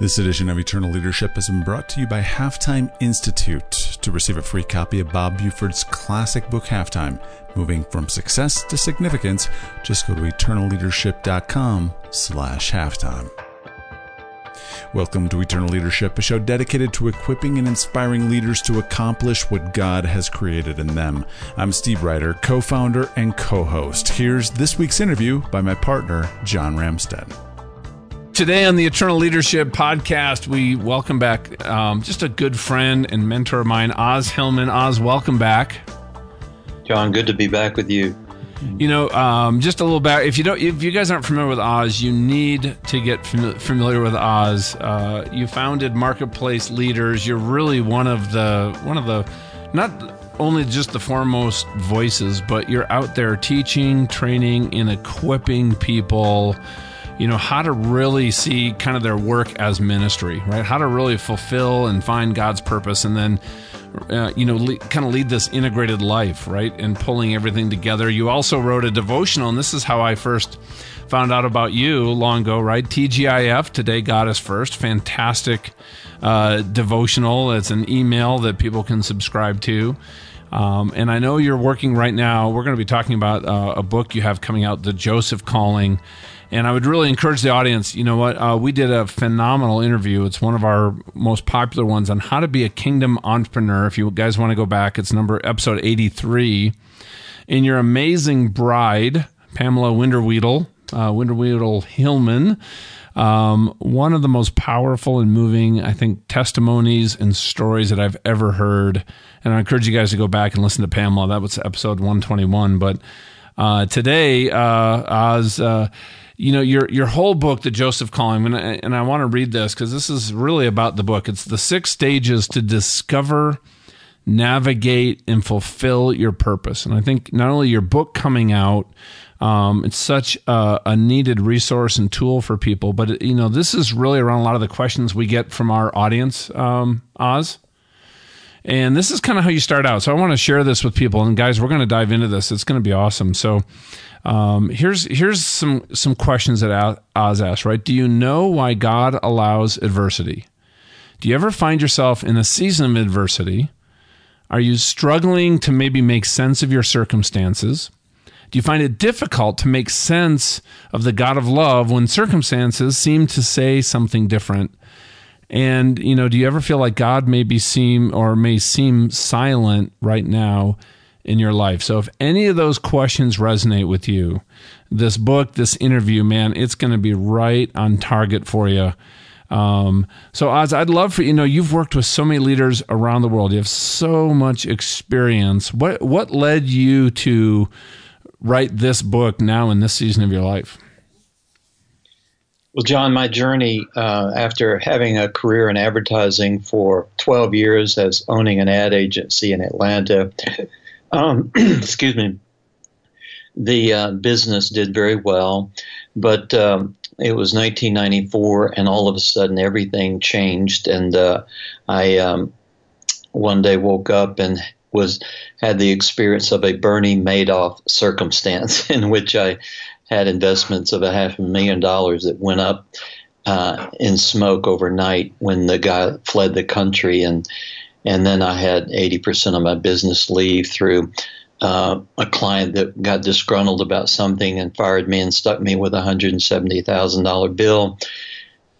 This edition of Eternal Leadership has been brought to you by Halftime Institute. To receive a free copy of Bob Buford's classic book, Halftime, Moving from Success to Significance, just go to eternalleadership.com slash halftime. Welcome to Eternal Leadership, a show dedicated to equipping and inspiring leaders to accomplish what God has created in them. I'm Steve Ryder, co-founder and co-host. Here's this week's interview by my partner, John Ramstead. Today on the Eternal Leadership podcast, we welcome back um, just a good friend and mentor of mine, Os Hillman. Os, welcome back. John, good to be back with you. You know, um, just a little back. If you don't, if you guys aren't familiar with Os, you need to get familiar with Os. Uh, you founded Marketplace Leaders. You're really one of the one of the not only just the foremost voices, but you're out there teaching, training, and equipping people you know, how to really see kind of their work as ministry, right? How to really fulfill and find God's purpose and then, uh, you know, le- kind of lead this integrated life, right? And pulling everything together. You also wrote a devotional, and this is how I first found out about you long ago, right? TGIF, Today God is First. Fantastic uh, devotional. It's an email that people can subscribe to. Um, and I know you're working right now. We're going to be talking about uh, a book you have coming out, The Joseph Calling. And I would really encourage the audience. You know what? Uh, we did a phenomenal interview. It's one of our most popular ones on how to be a kingdom entrepreneur. If you guys want to go back, it's number episode eighty three. And your amazing bride, Pamela Winterweedle, uh, Hillman. Um, one of the most powerful and moving, I think, testimonies and stories that I've ever heard. And I encourage you guys to go back and listen to Pamela. That was episode 121. But uh, today, uh, as uh, you know your your whole book the joseph calling and I, and I want to read this because this is really about the book. It's the six stages to discover navigate and fulfill your purpose. And i think not only your book coming out um, it's such a, a, needed resource and tool for people but you know this is really around a lot of the questions we get from our audience um, os and this is kind of how you start out so i want to share this with people and guys we're going to dive into this it's going to be awesome so um, here's here's some some questions that Os asked. Right? Do you know why God allows adversity? Do you ever find yourself in a season of adversity? Are you struggling to maybe make sense of your circumstances? Do you find it difficult to make sense of the God of love when circumstances seem to say something different? And you know, do you ever feel like God maybe seem or may seem silent right now in your life. So if any of those questions resonate with you, this book, this interview, man, it's going to be right on target for you. Um, so Os, I'd love for you know you've worked with so many leaders around the world. You have so much experience. What what led you to write this book now in this season of your life? Well, John, my journey uh, after having a career in advertising for 12 years as owning an ad agency in Atlanta um, excuse me. The uh, business did very well, but um, it was 1994, and all of a sudden everything changed. And uh, I um, one day woke up and was had the experience of a Bernie Madoff circumstance in which I had investments of a half a million dollars that went up uh, in smoke overnight when the guy fled the country and and then I had 80% of my business leave through uh, a client that got disgruntled about something and fired me and stuck me with a $170,000 bill.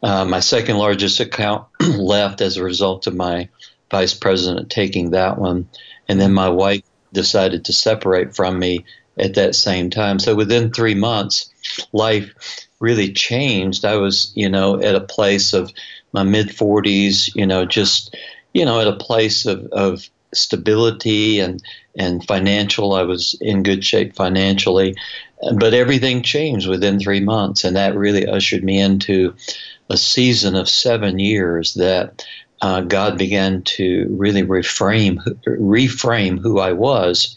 Uh, my second largest account left as a result of my vice president taking that one. And then my wife decided to separate from me at that same time. So within three months, life really changed. I was, you know, at a place of my mid 40s, you know, just you know, at a place of, of stability and and financial. I was in good shape financially, but everything changed within three months, and that really ushered me into a season of seven years that uh, God began to really reframe reframe who I was,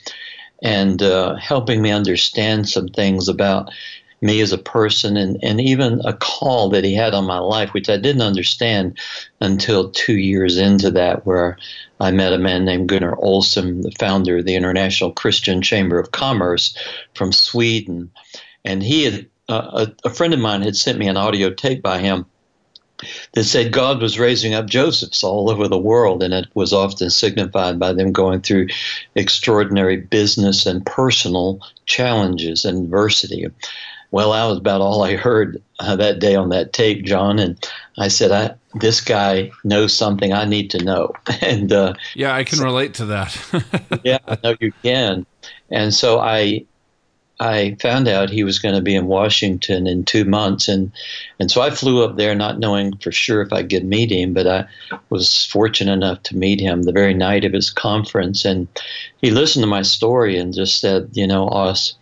and uh, helping me understand some things about me as a person and, and even a call that he had on my life, which I didn't understand until two years into that, where I met a man named Gunnar Olson, the founder of the International Christian Chamber of Commerce from Sweden. And he had, uh, a, a friend of mine had sent me an audio tape by him that said God was raising up Josephs all over the world, and it was often signified by them going through extraordinary business and personal challenges and adversity. Well, that was about all I heard uh, that day on that tape, John. And I said, I, "This guy knows something I need to know." and uh, yeah, I can so, relate to that. yeah, I know you can. And so I I found out he was going to be in Washington in two months, and and so I flew up there, not knowing for sure if I could meet him, but I was fortunate enough to meet him the very night of his conference, and he listened to my story and just said, you know, Os,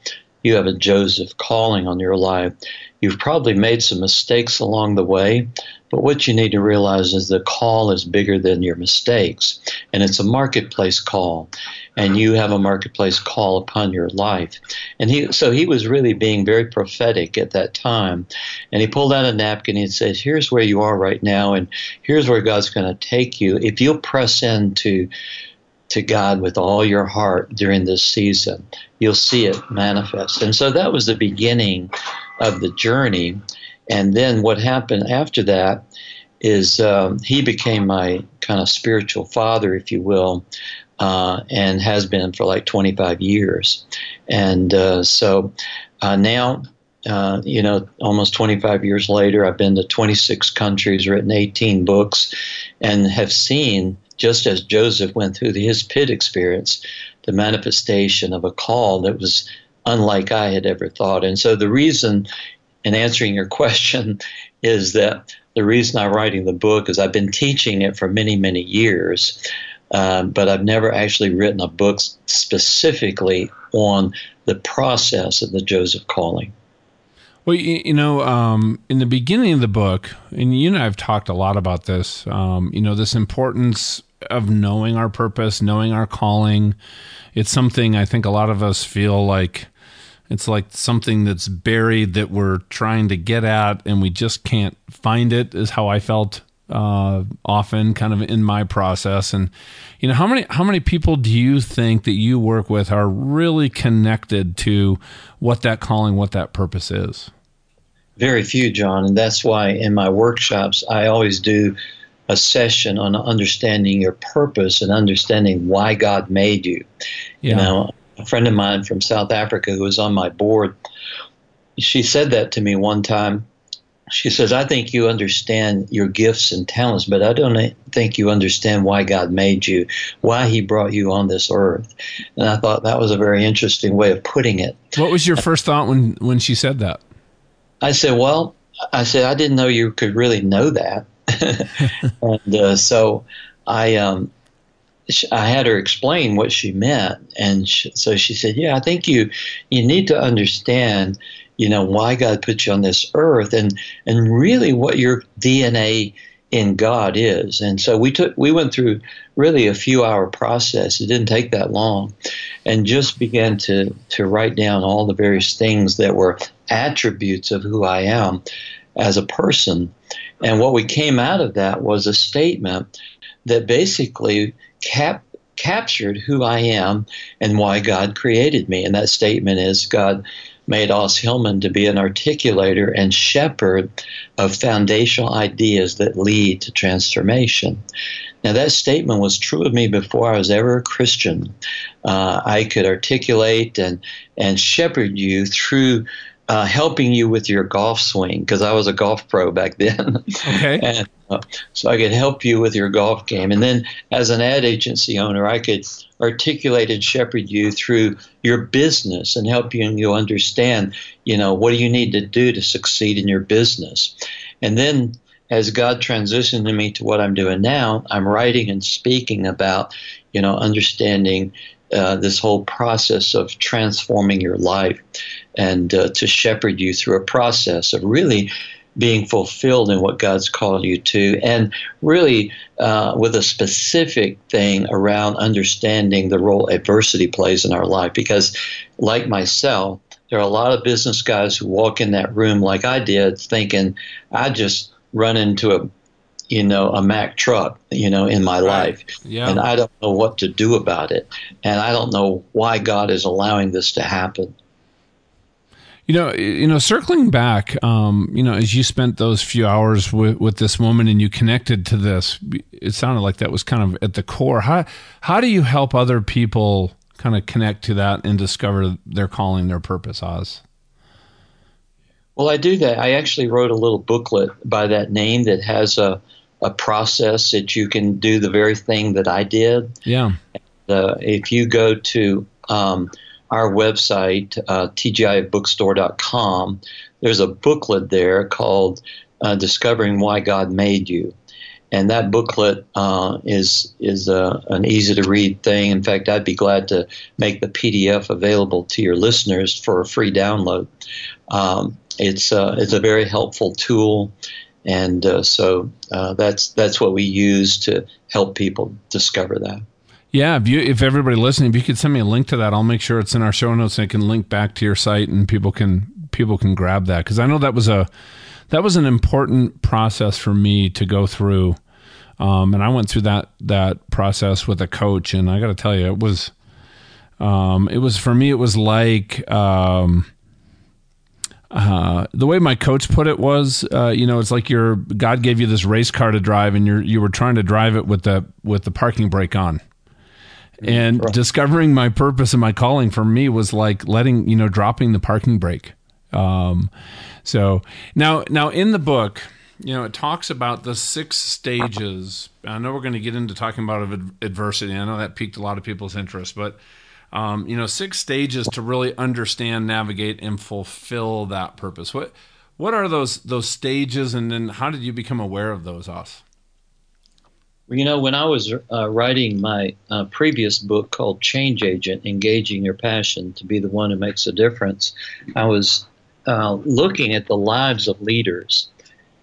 you have a Joseph calling on your life. You've probably made some mistakes along the way, but what you need to realize is the call is bigger than your mistakes, and it's a marketplace call and you have a marketplace call upon your life. And he, so he was really being very prophetic at that time. And he pulled out a napkin and says, Here's where you are right now, and here's where God's going to take you. If you'll press into to God with all your heart during this season, you'll see it manifest. And so that was the beginning of the journey. And then what happened after that is um, he became my kind of spiritual father, if you will uh, and has been for like 25 years. And uh, so uh, now, uh, you know, almost 25 years later, I've been to 26 countries, written 18 books, and have seen, just as Joseph went through his pit experience, the manifestation of a call that was unlike I had ever thought. And so the reason, in answering your question, is that the reason I'm writing the book is I've been teaching it for many, many years. Um, but I've never actually written a book specifically on the process of the Joseph calling. Well, you, you know, um, in the beginning of the book, and you and I have talked a lot about this, um, you know, this importance of knowing our purpose, knowing our calling. It's something I think a lot of us feel like it's like something that's buried that we're trying to get at and we just can't find it, is how I felt uh, often kind of in my process. And you know how many how many people do you think that you work with are really connected to what that calling what that purpose is? Very few john. And that's why in my workshops i always do a session on understanding your purpose and understanding why god made you. Yeah. you know a friend of mine from south africa who was on my board she said that to me one time she says, I think you understand your gifts and talents, but I don't think you understand why God made you, why He brought you on this earth. And I thought that was a very interesting way of putting it. What was your first thought when, when she said that? I said, Well, I said, I didn't know you could really know that. and uh, so I, um, I had her explain what she meant, and she, so she said, "Yeah, I think you you need to understand you know why God put you on this earth and and really what your DNA in God is. And so we took we went through really a few hour process. It didn't take that long, and just began to to write down all the various things that were attributes of who I am as a person. And what we came out of that was a statement that basically cap captured who I am and why God created me. And that statement is God made Os Hillman to be an articulator and shepherd of foundational ideas that lead to transformation. Now, that statement was true of me before I was ever a Christian. Uh, I could articulate and, and shepherd you through uh, helping you with your golf swing because I was a golf pro back then. Okay. and, uh, so I could help you with your golf game. And then as an ad agency owner, I could articulate and shepherd you through your business and help you and you understand, you know, what do you need to do to succeed in your business. And then as God transitioned me to what I'm doing now, I'm writing and speaking about, you know, understanding uh, this whole process of transforming your life and uh, to shepherd you through a process of really being fulfilled in what God's called you to, and really uh, with a specific thing around understanding the role adversity plays in our life. Because, like myself, there are a lot of business guys who walk in that room like I did, thinking, I just run into a you know, a Mack truck, you know, in my life. Yeah. And I don't know what to do about it. And I don't know why God is allowing this to happen. You know, you know, circling back, um, you know, as you spent those few hours with, with this woman and you connected to this, it sounded like that was kind of at the core. How how do you help other people kind of connect to that and discover their calling, their purpose, Os? Well, I do that. I actually wrote a little booklet by that name that has a a process that you can do the very thing that I did. Yeah. Uh, if you go to um, our website, uh, tgifbookstore.com, there's a booklet there called uh, Discovering Why God Made You. And that booklet uh, is is an easy to read thing. In fact, I'd be glad to make the PDF available to your listeners for a free download. Um, it's uh, it's a very helpful tool, and uh, so uh, that's that's what we use to help people discover that. Yeah, if you if everybody listening, if you could send me a link to that, I'll make sure it's in our show notes and I can link back to your site and people can people can grab that because I know that was a that was an important process for me to go through, um, and I went through that that process with a coach, and I got to tell you, it was um, it was for me, it was like. Um, uh, the way my coach put it was, uh, you know, it's like your God gave you this race car to drive, and you're you were trying to drive it with the with the parking brake on. And right. discovering my purpose and my calling for me was like letting you know dropping the parking brake. Um, so now now in the book you know it talks about the six stages. I know we're going to get into talking about adversity. I know that piqued a lot of people's interest but um, you know six stages to really understand navigate and fulfill that purpose what what are those those stages and then how did you become aware of those Os? You know, when I was uh, writing my uh, previous book called Change Agent Engaging Your Passion to Be the One Who Makes a Difference, I was uh, looking at the lives of leaders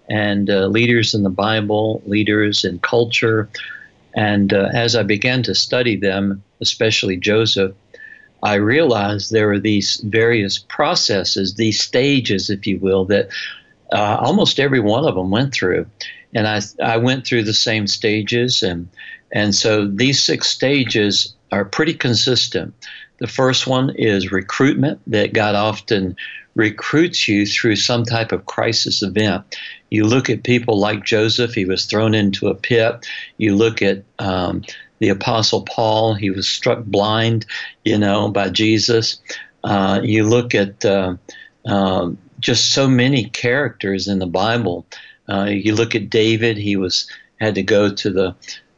and uh, leaders in the Bible, leaders in culture. And uh, as I began to study them, especially Joseph, I realized there were these various processes, these stages, if you will, that uh, almost every one of them went through and I I went through the same stages and and so these six stages are pretty consistent. The first one is recruitment that God often recruits you through some type of crisis event. You look at people like Joseph, he was thrown into a pit. You look at um, the Apostle Paul, he was struck blind, you know, by Jesus. Uh, you look at uh, uh, just so many characters in the Bible uh, you look at David; he was had to go to the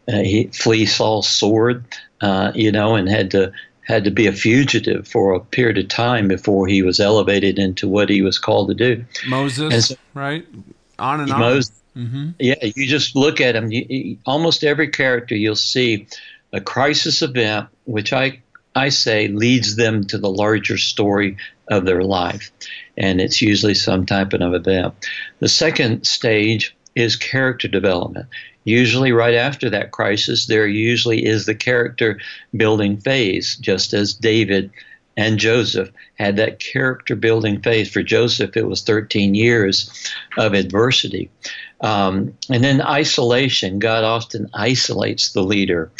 uh, he, flee Saul's sword, uh, you know, and had to had to be a fugitive for a period of time before he was elevated into what he was called to do. Moses, so, right? On and on. Moses, mm-hmm. Yeah, you just look at him. You, you, almost every character you'll see a crisis event, which I I say leads them to the larger story of their life. And it's usually some type of event. The second stage is character development. Usually, right after that crisis, there usually is the character building phase, just as David and Joseph had that character building phase. For Joseph, it was 13 years of adversity. Um, and then isolation. God often isolates the leader.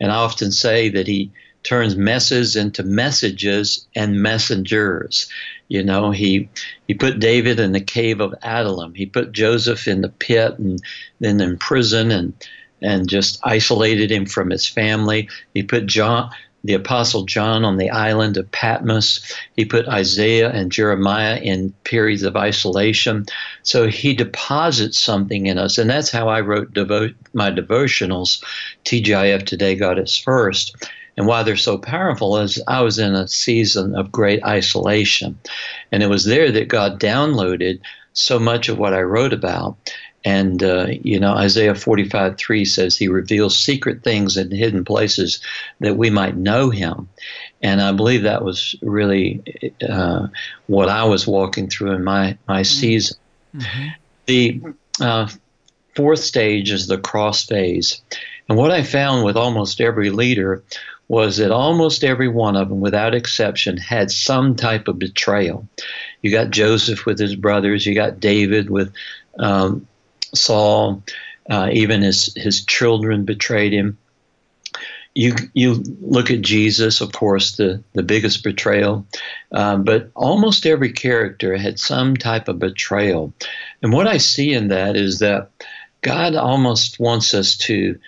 And I often say that he turns messes into messages and messengers. You know, he he put David in the cave of Adullam. He put Joseph in the pit and then in prison and and just isolated him from his family. He put John the apostle John on the island of Patmos. He put Isaiah and Jeremiah in periods of isolation. So he deposits something in us. And that's how I wrote devo- my devotionals, TGIF Today God is First and why they're so powerful is I was in a season of great isolation. And it was there that God downloaded so much of what I wrote about. And, uh, you know, Isaiah 45 3 says, He reveals secret things in hidden places that we might know Him. And I believe that was really uh, what I was walking through in my, my mm-hmm. season. Mm-hmm. The uh, fourth stage is the cross phase. And what I found with almost every leader was that almost every one of them, without exception, had some type of betrayal. You got Joseph with his brothers, you got David with um, Saul, uh, even his, his children betrayed him. you you look at Jesus, of course, the the biggest betrayal, um, but almost every character had some type of betrayal, and what I see in that is that God almost wants us to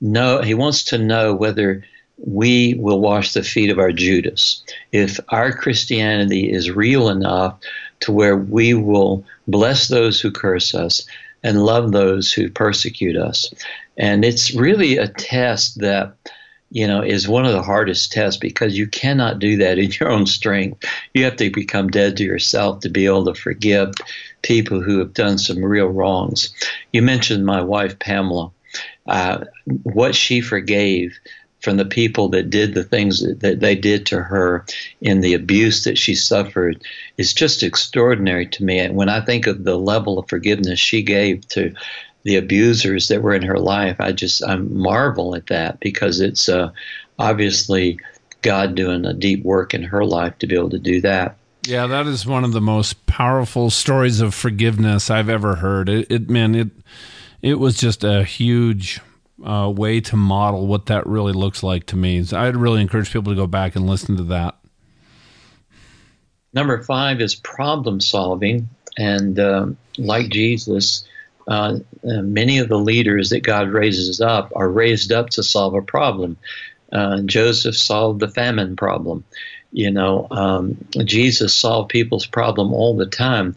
know. He wants to know whether we will wash the feet of our Judas. If our Christianity is real enough to where we will bless those who curse us and love those who persecute us. And it's really a test that you know, is one of the hardest tests because you cannot do that in your own strength. You have to become dead to yourself to be able to forgive people who have done some real wrongs. You mentioned my wife, Pamela. Uh, what she forgave from the people that did the things that, they did to her in the abuse that she suffered is just extraordinary to me. And when I think of the level of forgiveness she gave to the abusers that were in her life, I just I marvel at that because it's uh, obviously God doing a deep work in her life to be able to do that. Yeah, that is one of the most powerful stories of forgiveness I've ever heard. It, it man, it it was just a huge uh, way to model what that really looks like to me. So I'd really encourage people to go back and listen to that. Number five is problem solving, and uh, like Jesus, uh, many of the leaders that God raises up are raised up to solve a problem. Uh, Joseph solved the famine problem. You know, um, Jesus solved people's problem all the time.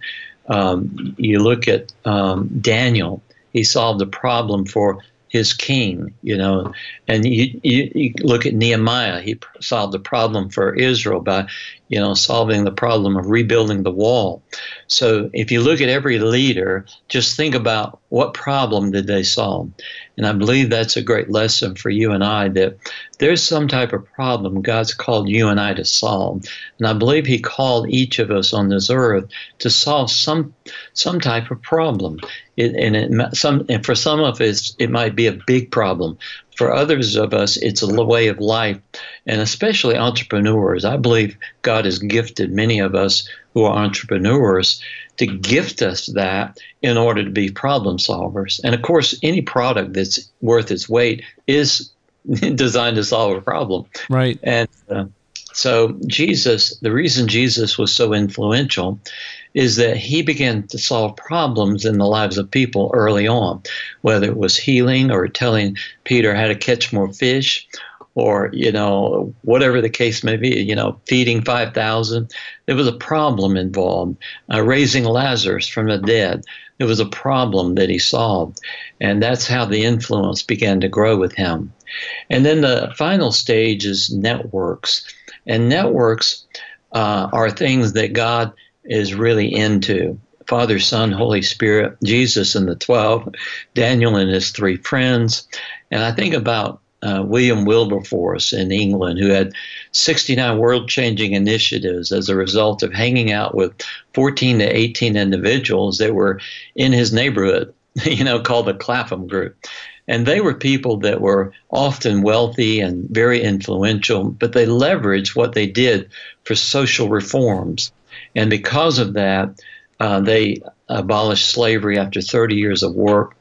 Um, you look at um, Daniel; he solved the problem for his king, you know. And you, you, you, look at Nehemiah, he solved the problem for Israel by, you know, solving the problem of rebuilding the wall. So if you look at every leader, just think about what problem did they solve? And I believe that's a great lesson for you and I that there's some type of problem God's called you and I to solve. And I believe He called each of us on this earth to solve some some type of problem. It, and it, some and for some of us it might be a big problem. For others of us, it's a way of life, and especially entrepreneurs. I believe God has gifted many of us who are entrepreneurs to gift us that in order to be problem solvers. And of course, any product that's worth its weight is designed to solve a problem. Right. And uh, so, Jesus, the reason Jesus was so influential is that he began to solve problems in the lives of people early on, whether it was healing or telling Peter how to catch more fish or you know whatever the case may be you know feeding 5000 there was a problem involved uh, raising lazarus from the dead. There was a problem that he solved and that's how the influence began to grow with him. And then the final stage is networks. And networks uh, are things that god is really into. Father, Son, Holy Spirit, Jesus and the 12, Daniel and his three friends. And I think about uh, William Wilberforce in England, who had 69 world changing initiatives as a result of hanging out with 14 to 18 individuals that were in his neighborhood, you know, called the Clapham Group. And they were people that were often wealthy and very influential, but they leveraged what they did for social reforms. And because of that, uh, they abolished slavery after 30 years of work.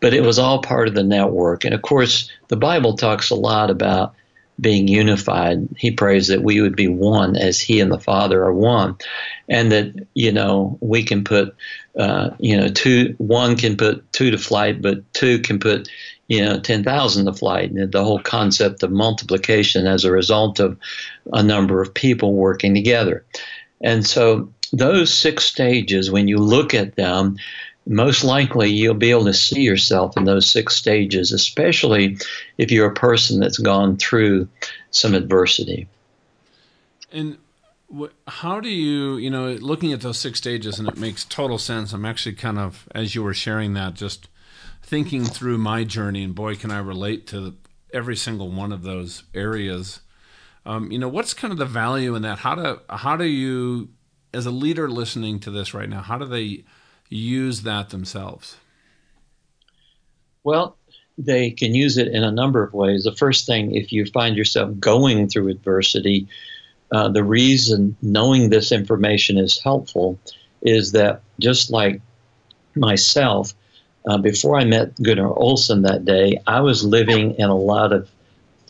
But it was all part of the network. And of course, the Bible talks a lot about being unified. He prays that we would be one as He and the Father are one. And that, you know, we can put, uh, you know, two, one can put two to flight, but two can put, you know, 10,000 to flight. And the whole concept of multiplication as a result of a number of people working together. And so those six stages, when you look at them, most likely you'll be able to see yourself in those six stages, especially if you're a person that's gone through some adversity. And how do you, you know, looking at those six stages, and it makes total sense. I'm actually kind of, as you were sharing that, just thinking through my journey, and boy, can I relate to every single one of those areas um, you know, what's kind of the value in that? How do how do you, as a leader listening to this right now, how do they use that themselves? Well, they can use it in a number of ways. The first thing, if you find yourself going through adversity, uh, the reason knowing this information is helpful is that just like myself, uh, before I met Gunnar Olson that day, I was living in a lot of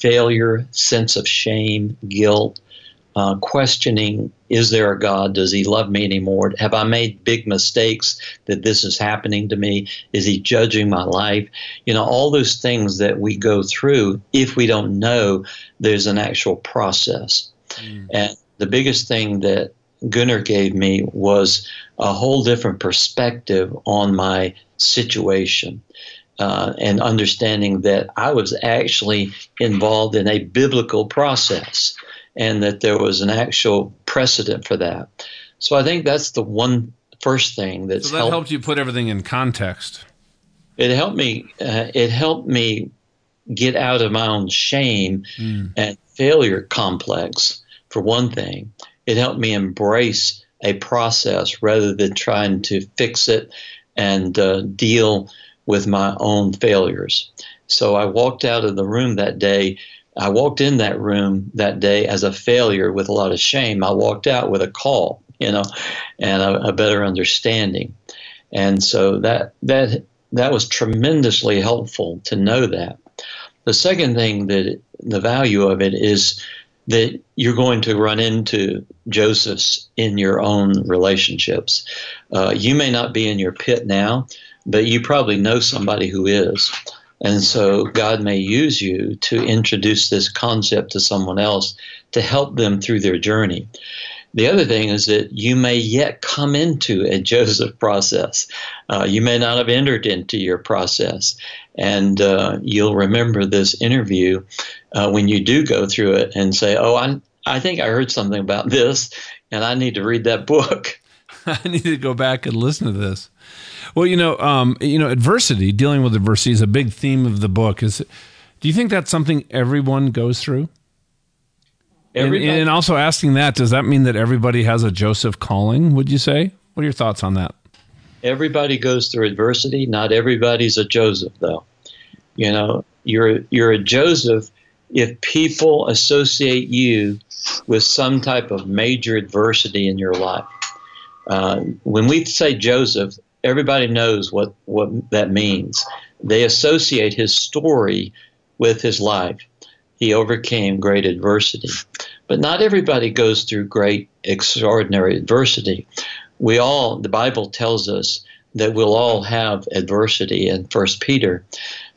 failure, sense of shame, guilt, uh, questioning is there a God? Does he love me anymore? Have I made big mistakes that this is happening to me? Is he judging my life? You know, all those things that we go through if we don't know there's an actual process. Mm. And the biggest thing that Gunnar gave me was a whole different perspective on my situation. Uh, and understanding that I was actually involved in a biblical process and that there was an actual precedent for that. So I think that's the one first thing that's so that helped, helped you put everything in context. It helped me. Uh, it helped me get out of my own shame mm. and failure complex. For one thing, it helped me embrace a process rather than trying to fix it and uh, deal with my own failures. So I walked out of the room that day I walked in that room that day as a failure with a lot of shame. I walked out with a call, you know, and a, a better understanding. And so that that that was tremendously helpful to know that. The second thing that the value of it is that you're going to run into Joseph's in your own relationships. Uh, you may not be in your pit now, but you probably know somebody who is. And so God may use you to introduce this concept to someone else to help them through their journey. The other thing is that you may yet come into a Joseph process. Uh, you may not have entered into your process. And uh, you'll remember this interview uh, when you do go through it and say, Oh, I, I think I heard something about this, and I need to read that book. I need to go back and listen to this. Well, you know, um, you know, adversity, dealing with adversity is a big theme of the book. Is do you think that's something everyone goes through? And, and, also asking that, does that mean that everybody has a Joseph calling? Would you say? What are your thoughts on that? Everybody goes through adversity. Not everybody's a Joseph, though. You know, you're you're a Joseph if people associate you with some type of major adversity in your life. Uh, when we say Joseph, everybody knows what, what that means. They associate his story with his life. He overcame great adversity. But not everybody goes through great, extraordinary adversity. We all, the Bible tells us that we'll all have adversity in First Peter,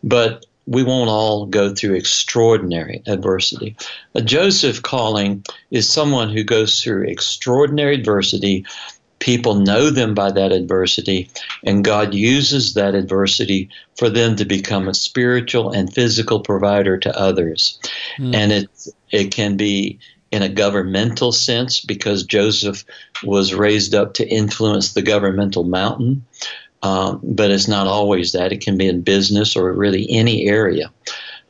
but we won't all go through extraordinary adversity. A Joseph calling is someone who goes through extraordinary adversity people know them by that adversity, and God uses that adversity for them to become a spiritual and physical provider to others. Mm. And it it can be in a governmental sense because Joseph was raised up to influence the governmental mountain. Um, but it's not always that. It can be in business or really any area.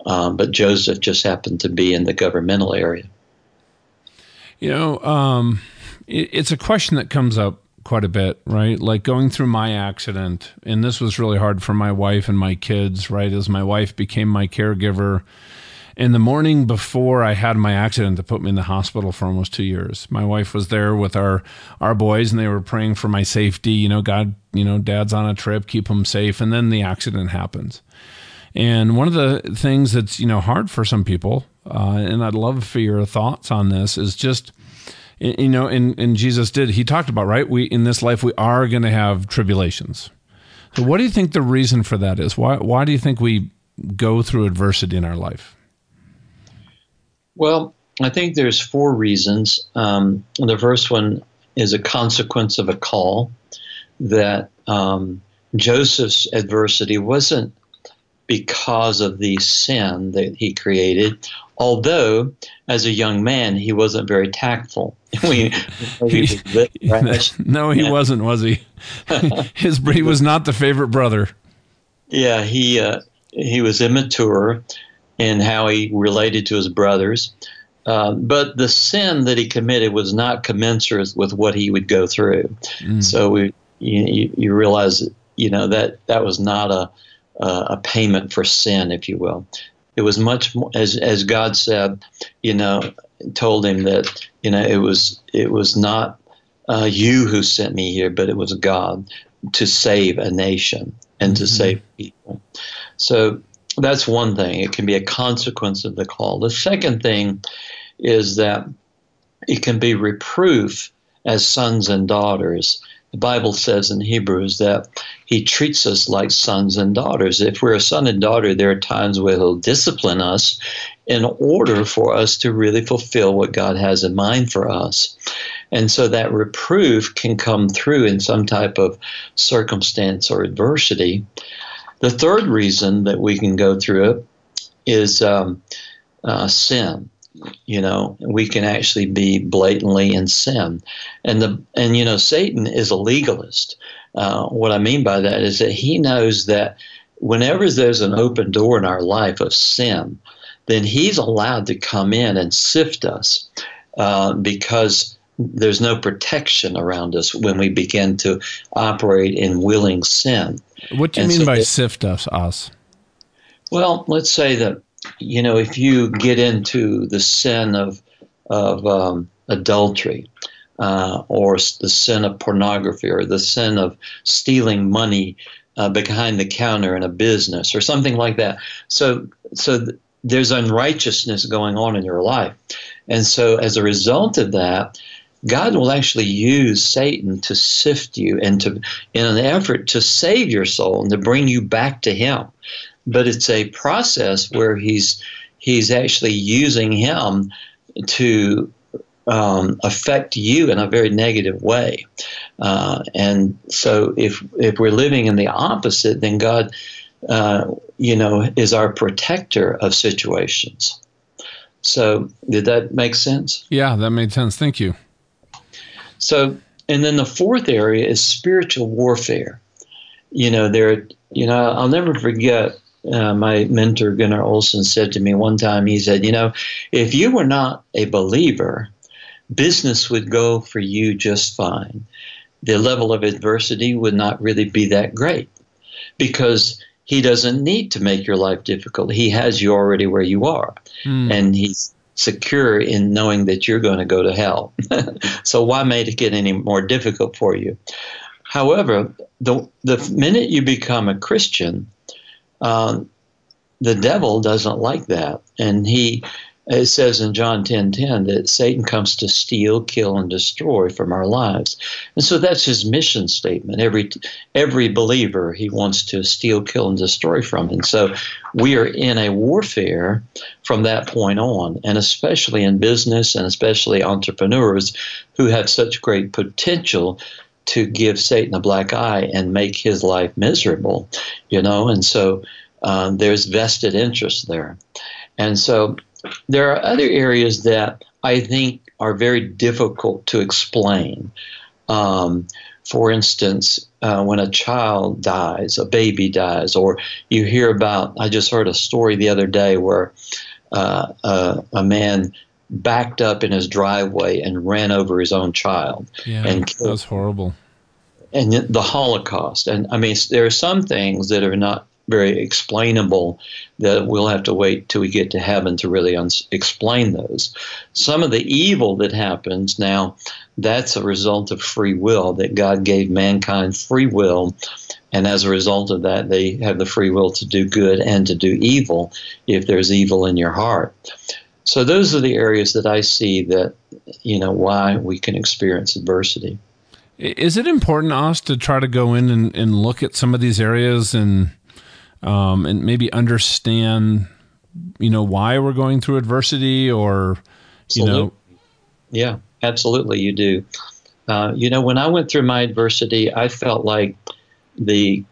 Um, but Joseph just happened to be in the governmental area. You know, um, it, it's a question that comes up quite a bit, right? Like going through my accident, and this was really hard for my wife and my kids, right? As my wife became my caregiver. In the morning before I had my accident that put me in the hospital for almost two years, my wife was there with our our boys, and they were praying for my safety. You know, God, you know, Dad's on a trip, keep him safe, and then the accident happens. And one of the things that's you know hard for some people, uh, and I'd love for your thoughts on this, is just you know, and, and Jesus did, he talked about, right? We, in this life, we are going to have tribulations. So what do you think the reason for that is? Why, why do you think we go through adversity in our life? Well, I think there's four reasons. Um, the first one is a consequence of a call that um, Joseph's adversity wasn't because of the sin that he created, although as a young man he wasn't very tactful. we, no, he wasn't, was he? His he was not the favorite brother. Yeah, he uh, he was immature in how he related to his brothers. Uh, but the sin that he committed was not commensurate with what he would go through. Mm. So we, you, you realize, you know, that that was not a a payment for sin, if you will. It was much more, as as God said, you know, told him that you know it was it was not uh, you who sent me here, but it was God to save a nation and to mm-hmm. save people. So that's one thing. It can be a consequence of the call. The second thing is that it can be reproof as sons and daughters. The Bible says in Hebrews that He treats us like sons and daughters. If we're a son and daughter, there are times where He'll discipline us in order for us to really fulfill what God has in mind for us. And so that reproof can come through in some type of circumstance or adversity. The third reason that we can go through it is um, uh, sin you know we can actually be blatantly in sin. And the and you know satan is a legalist. Uh, what i mean by that is that he knows that whenever there's an open door in our life of sin then he's allowed to come in and sift us uh, because there's no protection around us when we begin to operate in willing sin. What do you and mean so by sift us us well let's say that you know, if you get into the sin of of um, adultery, uh, or the sin of pornography, or the sin of stealing money uh, behind the counter in a business, or something like that. So, so th- there's unrighteousness going on in your life, and so as a result of that. God will actually use Satan to sift you and to in an effort to save your soul and to bring you back to him but it's a process where he's he's actually using him to um, affect you in a very negative way. Uh, and so if if we're living in the opposite, then God, uh, you know, is our protector of situations. So did that make sense? Yeah, that made sense. Thank you. So, and then the fourth area is spiritual warfare. You know, there. You know, I'll never forget uh, my mentor Gunnar Olson said to me one time, he said, You know, if you were not a believer, business would go for you just fine. The level of adversity would not really be that great because he doesn't need to make your life difficult. He has you already where you are. Mm. And he's secure in knowing that you're going to go to hell. so why make it get any more difficult for you? However, the, the minute you become a Christian, um, the devil doesn't like that, and he it says in John 10:10 10, 10, that Satan comes to steal, kill, and destroy from our lives, and so that's his mission statement. Every every believer he wants to steal, kill, and destroy from, and so we are in a warfare from that point on, and especially in business and especially entrepreneurs who have such great potential to give Satan a black eye and make his life miserable, you know, and so uh, there's vested interest there. And so there are other areas that I think are very difficult to explain. Um, for instance, uh, when a child dies, a baby dies, or you hear about, I just heard a story the other day where uh, uh, a man backed up in his driveway and ran over his own child. Yeah, and killed. that was horrible. And the Holocaust. And I mean, there are some things that are not very explainable that we'll have to wait till we get to heaven to really un- explain those. Some of the evil that happens now, that's a result of free will, that God gave mankind free will. And as a result of that, they have the free will to do good and to do evil if there's evil in your heart. So those are the areas that I see that, you know, why we can experience adversity. Is it important us to try to go in and, and look at some of these areas and um, and maybe understand, you know, why we're going through adversity or, you absolutely. know. Yeah, absolutely, you do. Uh, you know, when I went through my adversity, I felt like the,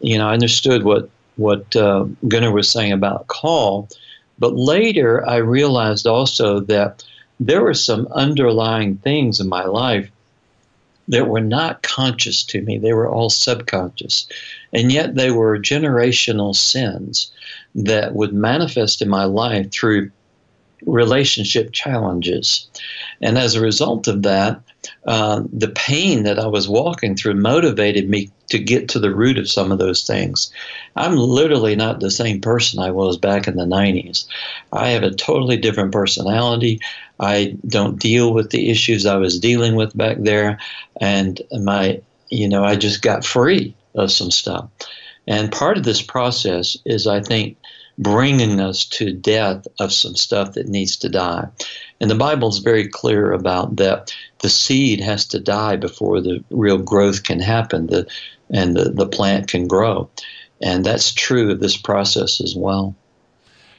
you know, I understood what what uh, Gunnar was saying about call, but later I realized also that there were some underlying things in my life that were not conscious to me. They were all subconscious. And yet they were generational sins that would manifest in my life through relationship challenges. And as a result of that, uh, the pain that I was walking through motivated me to get to the root of some of those things. I'm literally not the same person I was back in the 90s. I have a totally different personality. I don't deal with the issues I was dealing with back there. And my, you know, I just got free of some stuff. And part of this process is, I think, bringing us to death of some stuff that needs to die. And the Bible is very clear about that. The seed has to die before the real growth can happen, the, and the, the plant can grow. And that's true of this process as well.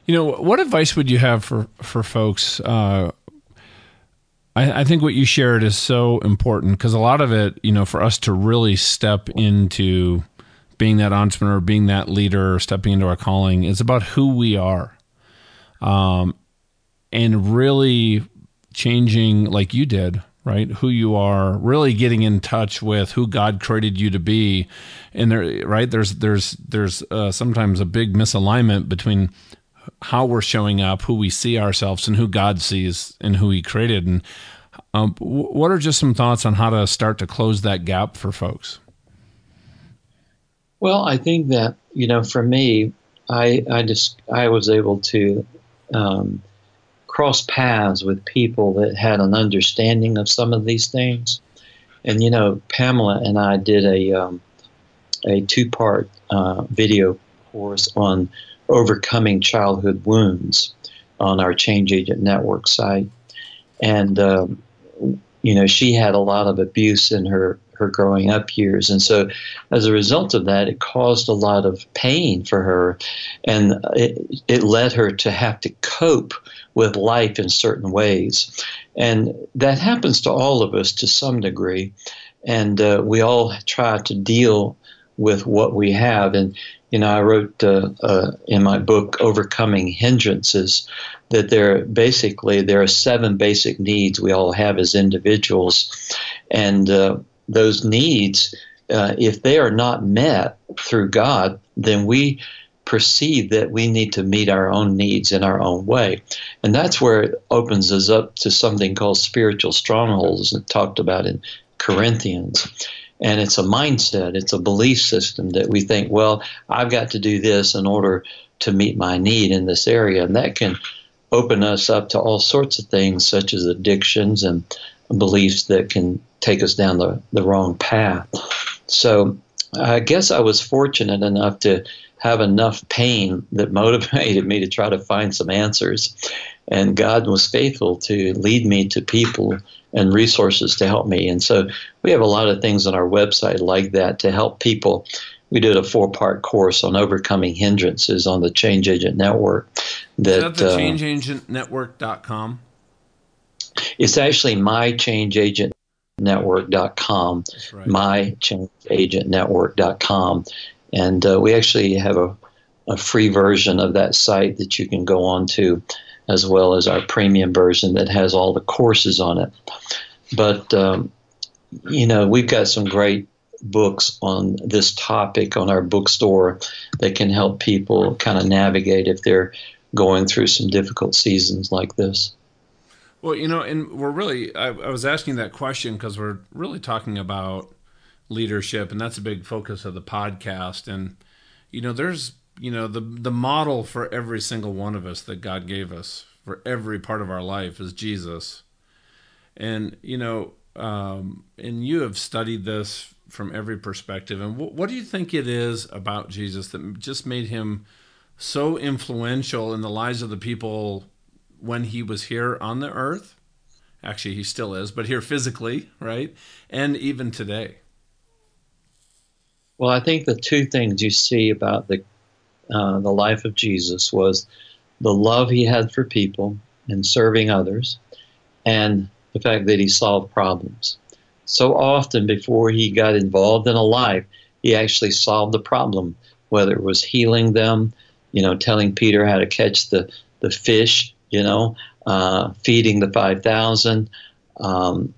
You know, what advice would you have for for folks? Uh, I, I think what you shared is so important because a lot of it, you know, for us to really step into being that entrepreneur, being that leader, stepping into our calling, is about who we are, um, and really changing like you did right who you are really getting in touch with who god created you to be and there right there's there's there's uh, sometimes a big misalignment between how we're showing up, who we see ourselves, and who God sees and who He created. And um, what are just some thoughts on how to start to close that gap for folks? Well, I think that you know, for me, I I just I was able to um, cross paths with people that had an understanding of some of these things, and you know, Pamela and I did a um, a two part uh, video course on overcoming childhood wounds on our Change Agent Network site. And, um, you know, she had a lot of abuse in her, her growing up years. And so as a result of that, it caused a lot of pain for her. And it, it led her to have to cope with life in certain ways. And that happens to all of us to some degree. And uh, we all try to deal with what we have. And you know, I wrote uh, uh, in my book "Overcoming Hindrances" that there basically there are seven basic needs we all have as individuals, and uh, those needs, uh, if they are not met through God, then we perceive that we need to meet our own needs in our own way. And that's where it opens us up to something called spiritual strongholds and talked about in Corinthians. And it's a mindset, it's a belief system that we think, well, I've got to do this in order to meet my need in this area. And that can open us up to all sorts of things, such as addictions and beliefs that can take us down the, the wrong path. So I guess I was fortunate enough to have enough pain that motivated me to try to find some answers. And God was faithful to lead me to people and resources to help me. And so we have a lot of things on our website like that to help people. We did a four part course on overcoming hindrances on the Change Agent Network. That, Is that the uh, changeagentnetwork.com? It's actually mychangeagentnetwork.com, right. mychangeagentnetwork.com. And uh, we actually have a, a free version of that site that you can go on to as well as our premium version that has all the courses on it. But, um, you know, we've got some great books on this topic on our bookstore that can help people kind of navigate if they're going through some difficult seasons like this. Well, you know, and we're really, I, I was asking that question because we're really talking about leadership, and that's a big focus of the podcast. And, you know, there's you know the the model for every single one of us that God gave us for every part of our life is Jesus. And you know, um, and you have studied this from every perspective. And what, what do you think it is about Jesus that just made him so influential in the lives of the people when he was here on the earth? Actually, he still is, but here physically, right? And even today. Well, I think the two things you see about the uh, the life of Jesus was the love he had for people and serving others, and the fact that he solved problems. So often, before he got involved in a life, he actually solved the problem, whether it was healing them, you know, telling Peter how to catch the, the fish, you know, uh, feeding the 5,000, um,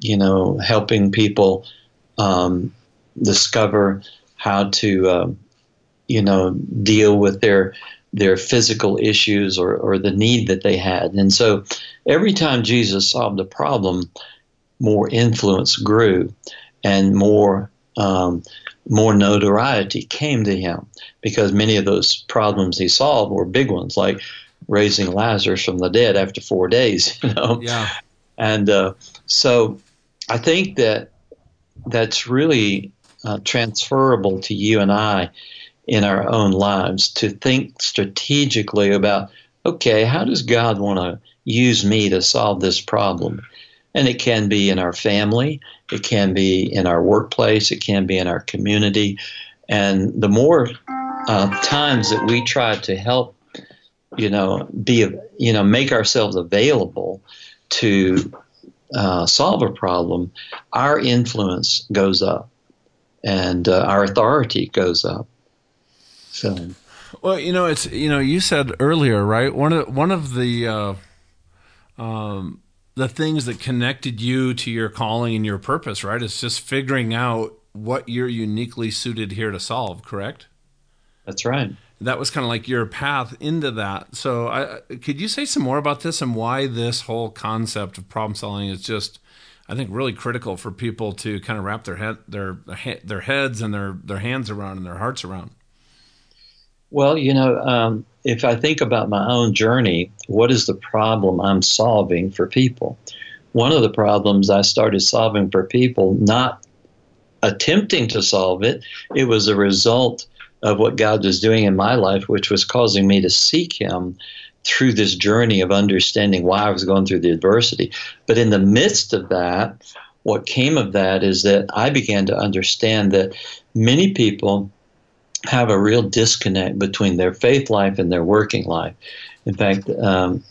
you know, helping people um, discover how to uh, you know, deal with their their physical issues or, or the need that they had. And so every time Jesus solved a problem, more influence grew and more um, more notoriety came to him because many of those problems he solved were big ones, like raising Lazarus from the dead after four days. You know, yeah. And uh, so I think that that's really uh, transferable to you and I in our own lives to think strategically about okay, how does God want to use me to solve this problem? And it can be in our family, it can be in our workplace, it can be in our community. And the more uh, times that we try to help, you know, be, you know, make ourselves available to uh, solve a problem, our influence goes up and uh, our authority goes up. So, well, you know, it's you know, you said earlier, right? One of one of the uh, um, the things that connected you to your calling and your purpose, right, is just figuring out what you're uniquely suited here to solve. Correct? That's right. That was kind of like your path into that. So, I, could you say some more about this and why this whole concept of problem solving is just I think really critical for people to kind of wrap their head their their heads and their their hands around and their hearts around. Well, you know, um, if I think about my own journey, what is the problem I'm solving for people? One of the problems I started solving for people, not attempting to solve it, it was a result of what God was doing in my life, which was causing me to seek Him through this journey of understanding why I was going through the adversity. But in the midst of that, what came of that is that I began to understand that many people have a real disconnect between their faith life and their working life. In fact, um,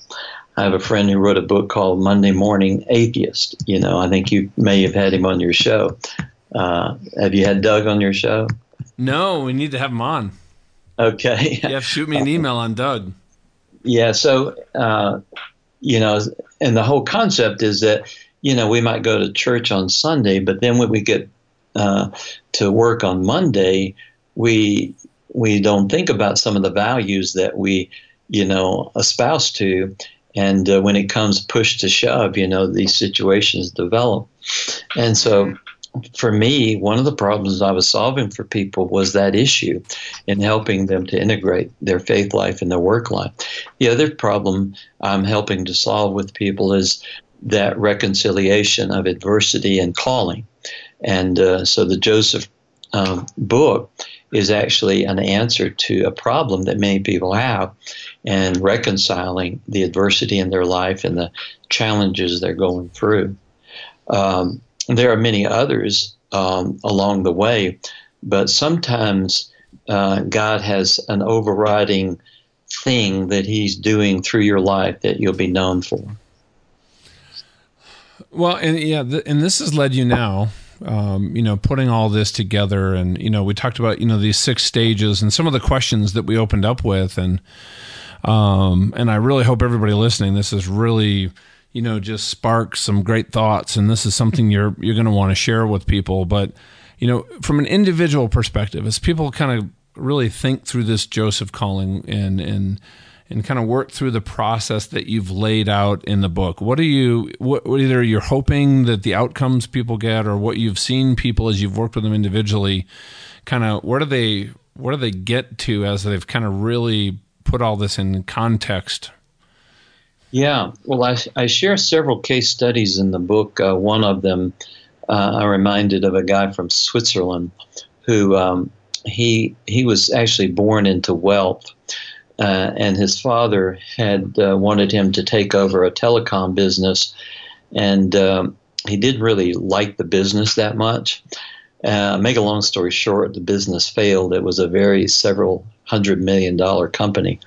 I have a friend who wrote a book called Monday Morning Atheist. You know, I think you may have had him on your show. Uh, have you had Doug on your show? No, we need to have him on. Okay. yeah, shoot me an email on Doug. Yeah. So, uh, you know, and the whole concept is that, you know, we might go to church on Sunday, but then when we get uh, to work on Monday, we we don't think about some of the values that we, you know, espouse to. And uh, when it comes push to shove, you know, these situations develop. And so for me, one of the problems I was solving for people was that issue in helping them to integrate their faith life and their work life. The other problem I'm helping to solve with people is that reconciliation of adversity and calling. And uh, so the Joseph um, book is actually an answer to a problem that many people have and reconciling the adversity in their life and the challenges they're going through. Um, there are many others um, along the way, but sometimes uh, God has an overriding thing that He's doing through your life that you'll be known for. Well, and yeah, th- and this has led you now. Um, you know, putting all this together, and you know, we talked about you know these six stages and some of the questions that we opened up with, and um, and I really hope everybody listening, this is really you know just spark some great thoughts. And this is something you're you're going to want to share with people. But you know from an individual perspective as people kind of really think through this joseph calling and and and kind of work through the process that you've laid out in the book what are you what either you're hoping that the outcomes people get or what you've seen people as you've worked with them individually kind of where do they where do they get to as they've kind of really put all this in context yeah, well, I, I share several case studies in the book. Uh, one of them, uh, I'm reminded of a guy from Switzerland who um, he he was actually born into wealth, uh, and his father had uh, wanted him to take over a telecom business, and um, he didn't really like the business that much. Uh, make a long story short, the business failed. It was a very several hundred million dollar company.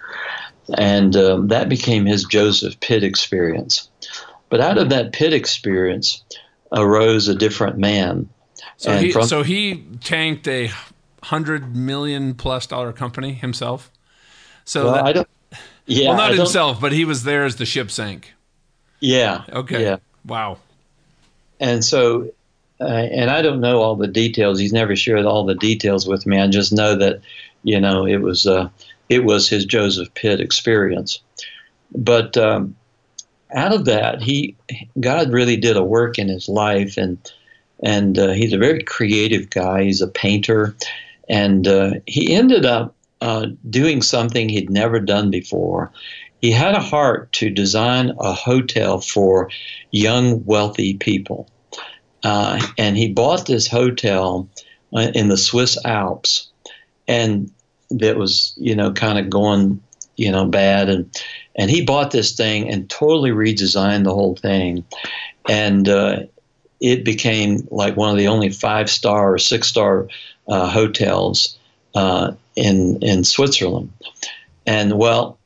And um, that became his Joseph pit experience. But out of that pit experience arose a different man. So, he, from, so he tanked a hundred million plus dollar company himself. So well, that, I don't. Yeah, well, not himself, but he was there as the ship sank. Yeah. Okay. Yeah. Wow. And so, uh, and I don't know all the details. He's never shared all the details with me. I just know that, you know, it was. Uh, it was his Joseph pit experience. But um, out of that, he God really did a work in his life, and and uh, he's a very creative guy. He's a painter, and uh, he ended up uh, doing something he'd never done before. He had a heart to design a hotel for young, wealthy people, uh, and he bought this hotel uh, in the Swiss Alps, and that was you know kind of going you know bad. And and he bought this thing and totally redesigned the whole thing. And uh, it became like one of the only five star or six star uh, hotels uh, in in Switzerland. And well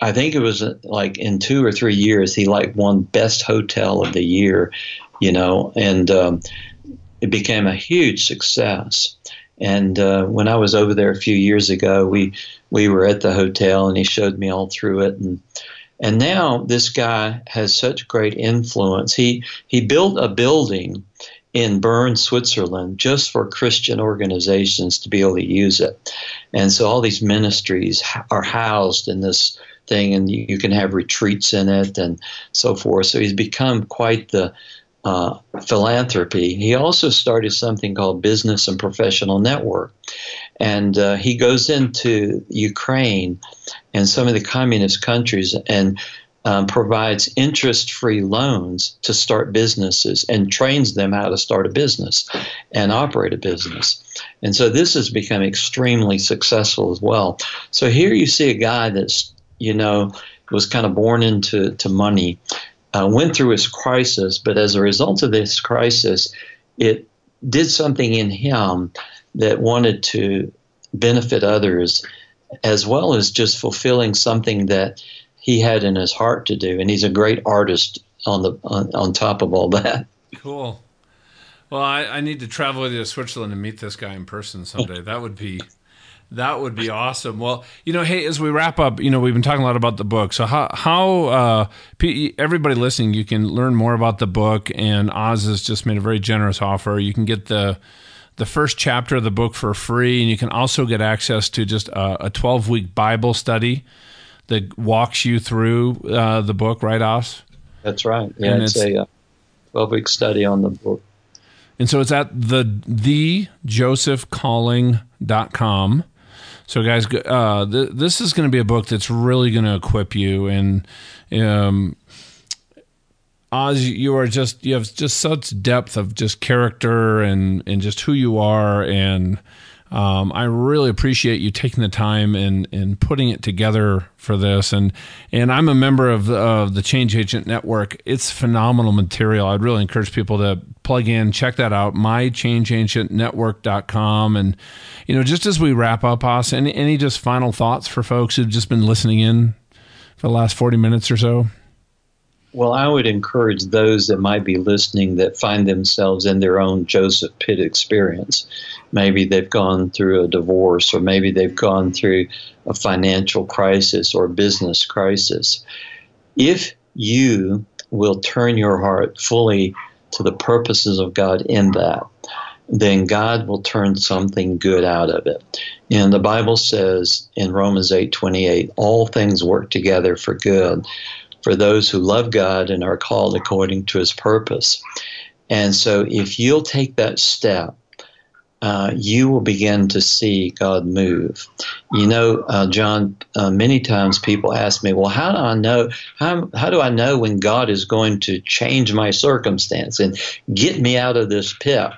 I think it was uh, like in two or three years he like won best hotel of the year you know and um, it became a huge success and uh, when I was over there a few years ago, we we were at the hotel, and he showed me all through it. And and now this guy has such great influence. He he built a building in Bern, Switzerland, just for Christian organizations to be able to use it. And so all these ministries are housed in this thing, and you, you can have retreats in it and so forth. So he's become quite the uh, philanthropy. He also started something called Business and Professional Network. And uh, he goes into Ukraine and some of the communist countries and um, provides interest free loans to start businesses and trains them how to start a business and operate a business. And so this has become extremely successful as well. So here you see a guy that's, you know, was kind of born into to money uh, went through his crisis, but as a result of this crisis, it did something in him that wanted to benefit others, as well as just fulfilling something that he had in his heart to do. And he's a great artist on the on, on top of all that. Cool. Well, I, I need to travel with you to Switzerland and meet this guy in person someday. That would be that would be awesome. Well, you know, hey, as we wrap up, you know, we've been talking a lot about the book. So how how uh, everybody listening, you can learn more about the book, and Os has just made a very generous offer. You can get the the first chapter of the book for free, and you can also get access to just a, 12 week Bible study that walks you through uh, the book, right, Os? That's right. Yeah, and it's, it's a uh, 12 week study on the book. And so it's at the thejosephcalling.com. So, guys, uh, th- this is going to be a book that's really going to equip you. And um, Os, you are just you have just such depth of just character and and just who you are and um, I really appreciate you taking the time and, and putting it together for this. And, and I'm a member of, of the Change Agent Network. It's phenomenal material. I'd really encourage people to plug in, check that out, mychangeagentnetwork.com. And, you know, just as we wrap up, Os, any, any just final thoughts for folks who've just been listening in for the last 40 minutes or so? Well, I would encourage those that might be listening that find themselves in their own Joseph pit experience. Maybe they've gone through a divorce, or maybe they've gone through a financial crisis or a business crisis. If you will turn your heart fully to the purposes of God in that, then God will turn something good out of it. And the Bible says in Romans 8:28, all things work together for good for those who love God and are called according to his purpose. And so if you'll take that step, uh, you will begin to see God move. You know, uh, John, uh, many times people ask me, well, how do I know, how, how do I know when God is going to change my circumstance and get me out of this pit?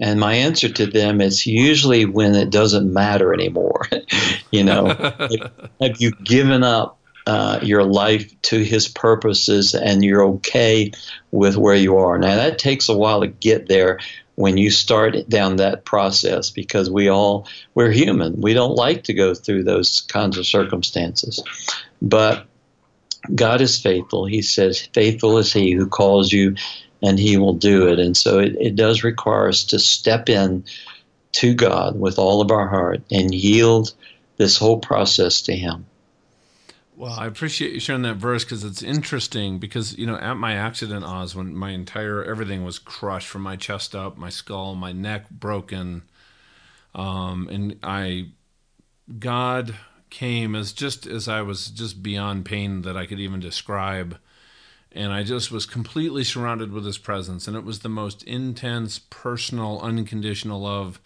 And my answer to them is usually when it doesn't matter anymore. you know, have you given up uh, your life to his purposes and you're okay with where you are. Now, that takes a while to get there when you start down that process because we all, we're human. We don't like to go through those kinds of circumstances. But God is faithful. He says, Faithful is He who calls you, and He will do it. And so it, it does require us to step in to God with all of our heart and yield this whole process to Him. Well, I appreciate you sharing that verse because it's interesting. Because you know, at my accident, Os, when my entire everything was crushed from my chest up, my skull, my neck broken, um, and I, God came as just as I was just beyond pain that I could even describe, and I just was completely surrounded with His presence, and it was the most intense, personal, unconditional love.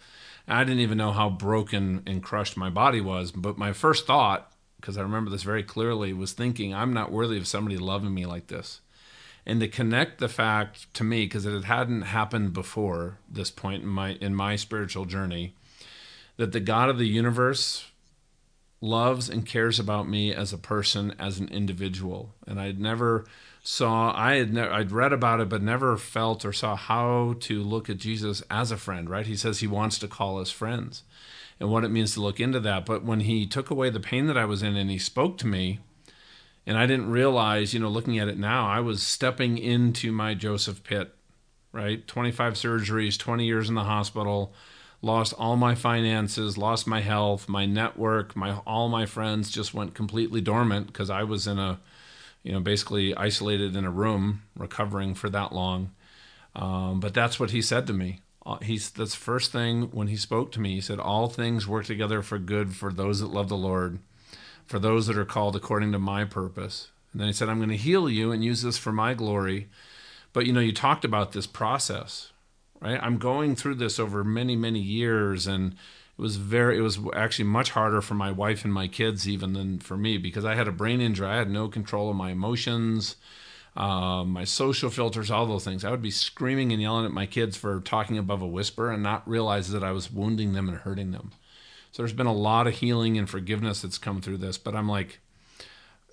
I didn't even know how broken and crushed my body was, but my first thought because I remember this very clearly, was thinking, I'm not worthy of somebody loving me like this. And to connect the fact to me, because it hadn't happened before this point in my in my spiritual journey, that the God of the universe loves and cares about me as a person, as an individual. And I'd never saw I had never I'd read about it but never felt or saw how to look at Jesus as a friend, right? He says he wants to call us friends and what it means to look into that. But when he took away the pain that I was in and he spoke to me, and I didn't realize, you know, looking at it now, I was stepping into my Joseph pit, right? 25 surgeries, 20 years in the hospital, lost all my finances, lost my health, my network, my all my friends just went completely dormant because I was in a you know, basically isolated in a room, recovering for that long. Um, but that's what he said to me. Uh, he's that's first thing when he spoke to me. He said, "All things work together for good for those that love the Lord, for those that are called according to my purpose." And then he said, "I'm going to heal you and use this for my glory." But you know, you talked about this process, right? I'm going through this over many, many years, and it was very it was actually much harder for my wife and my kids even than for me because i had a brain injury i had no control of my emotions um, my social filters all those things. I would be screaming and yelling at my kids for talking above a whisper and not realize that i was wounding them and hurting them. So there's been a lot of healing and forgiveness that's come through this but i'm like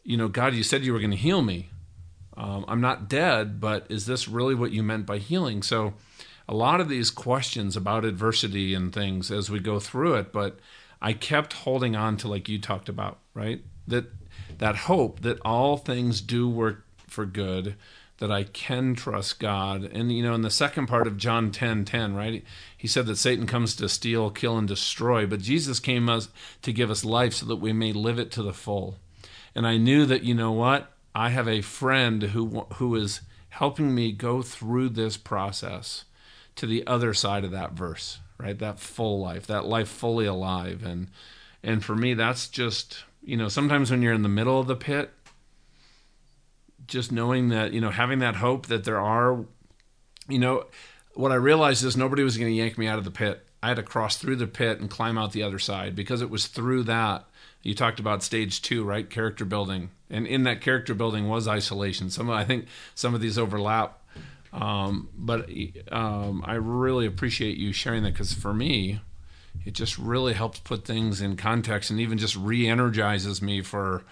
you know god you said you were going to heal me. Um, i'm not dead but is this really what you meant by healing? So a lot of these questions about adversity and things as we go through it, but I kept holding on to like you talked about, right? That that hope that all things do work for good, that I can trust God. And you know, in the second part of John 10, 10, right? He said that Satan comes to steal, kill, and destroy, but Jesus came us to give us life so that we may live it to the full. And I knew that, you know what? I have a friend who who is helping me go through this process to the other side of that verse, right? That full life, that life fully alive. And and for me that's just, you know, sometimes when you're in the middle of the pit, just knowing that, you know, having that hope that there are you know, what I realized is nobody was going to yank me out of the pit. I had to cross through the pit and climb out the other side because it was through that. You talked about stage two, right? Character building, and in that character building was isolation. Some, I think, some of these overlap um, but um, I really appreciate you sharing that because for me, it just really helps put things in context and even just re-energizes me for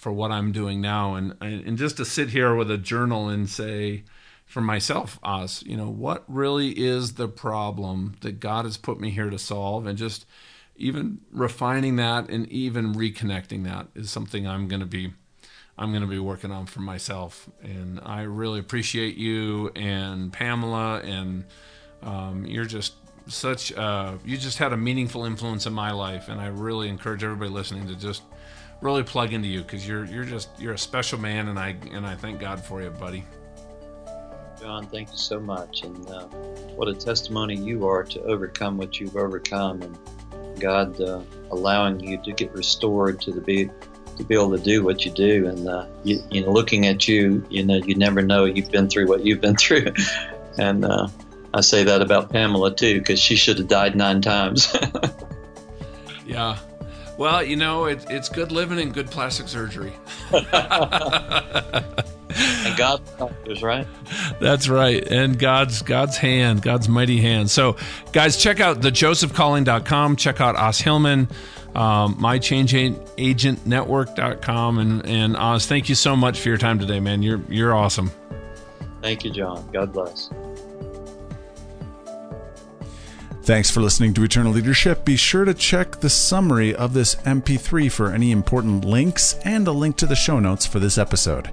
for what I'm doing now. And and just to sit here with a journal and say, for myself, us, you know, what really is the problem that God has put me here to solve, and just even refining that and even reconnecting that is something I'm going to be I'm going to be working on for myself. And I really appreciate you and Pamela, and um, you're just such you just had a meaningful influence in my life, and I really encourage everybody listening to just really plug into you because you're you're just you're a special man, and I and I thank God for you, buddy. John, thank you so much, and uh, what a testimony you are to overcome what you've overcome, and God uh, allowing you to get restored to the be to be able to do what you do. And uh, you, you, know, looking at you, you know, you never know you've been through what you've been through. and uh, I say that about Pamela too, because she should have died nine times. yeah. Well, you know, it, it's good living and good plastic surgery. and God's doctors, right? That's right. And God's God's hand, God's mighty hand. So, guys, check out the josephcalling.com. Check out Os Hillman um, mychangeagentnetwork.com. And, and Os, thank you so much for your time today, man. You're, you're awesome. Thank you, John. God bless. Thanks for listening to Eternal Leadership. Be sure to check the summary of this MP3 for any important links and a link to the show notes for this episode.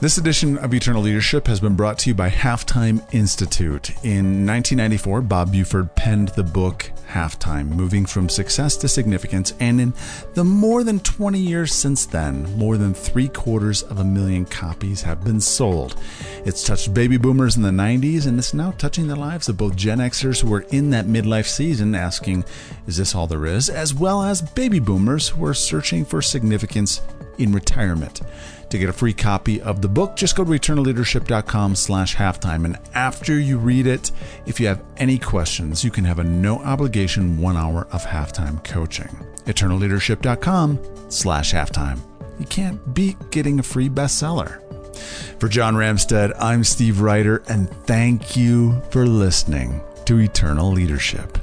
This edition of Eternal Leadership has been brought to you by Halftime Institute. In 1994, Bob Buford penned the book Halftime, moving from success to significance, and in the more than 20 years since then, more than three quarters of a million copies have been sold. It's touched baby boomers in the 90s, and it's now touching the lives of both Gen Xers who are in that midlife season asking, Is this all there is? as well as baby boomers who are searching for significance in retirement. To get a free copy of the book, just go to eternalleadership.com slash halftime. And after you read it, if you have any questions, you can have a no obligation one hour of halftime coaching. eternalleadership.com slash halftime. You can't beat getting a free bestseller. For John Ramstead, I'm Steve Ryder, and thank you for listening to Eternal Leadership.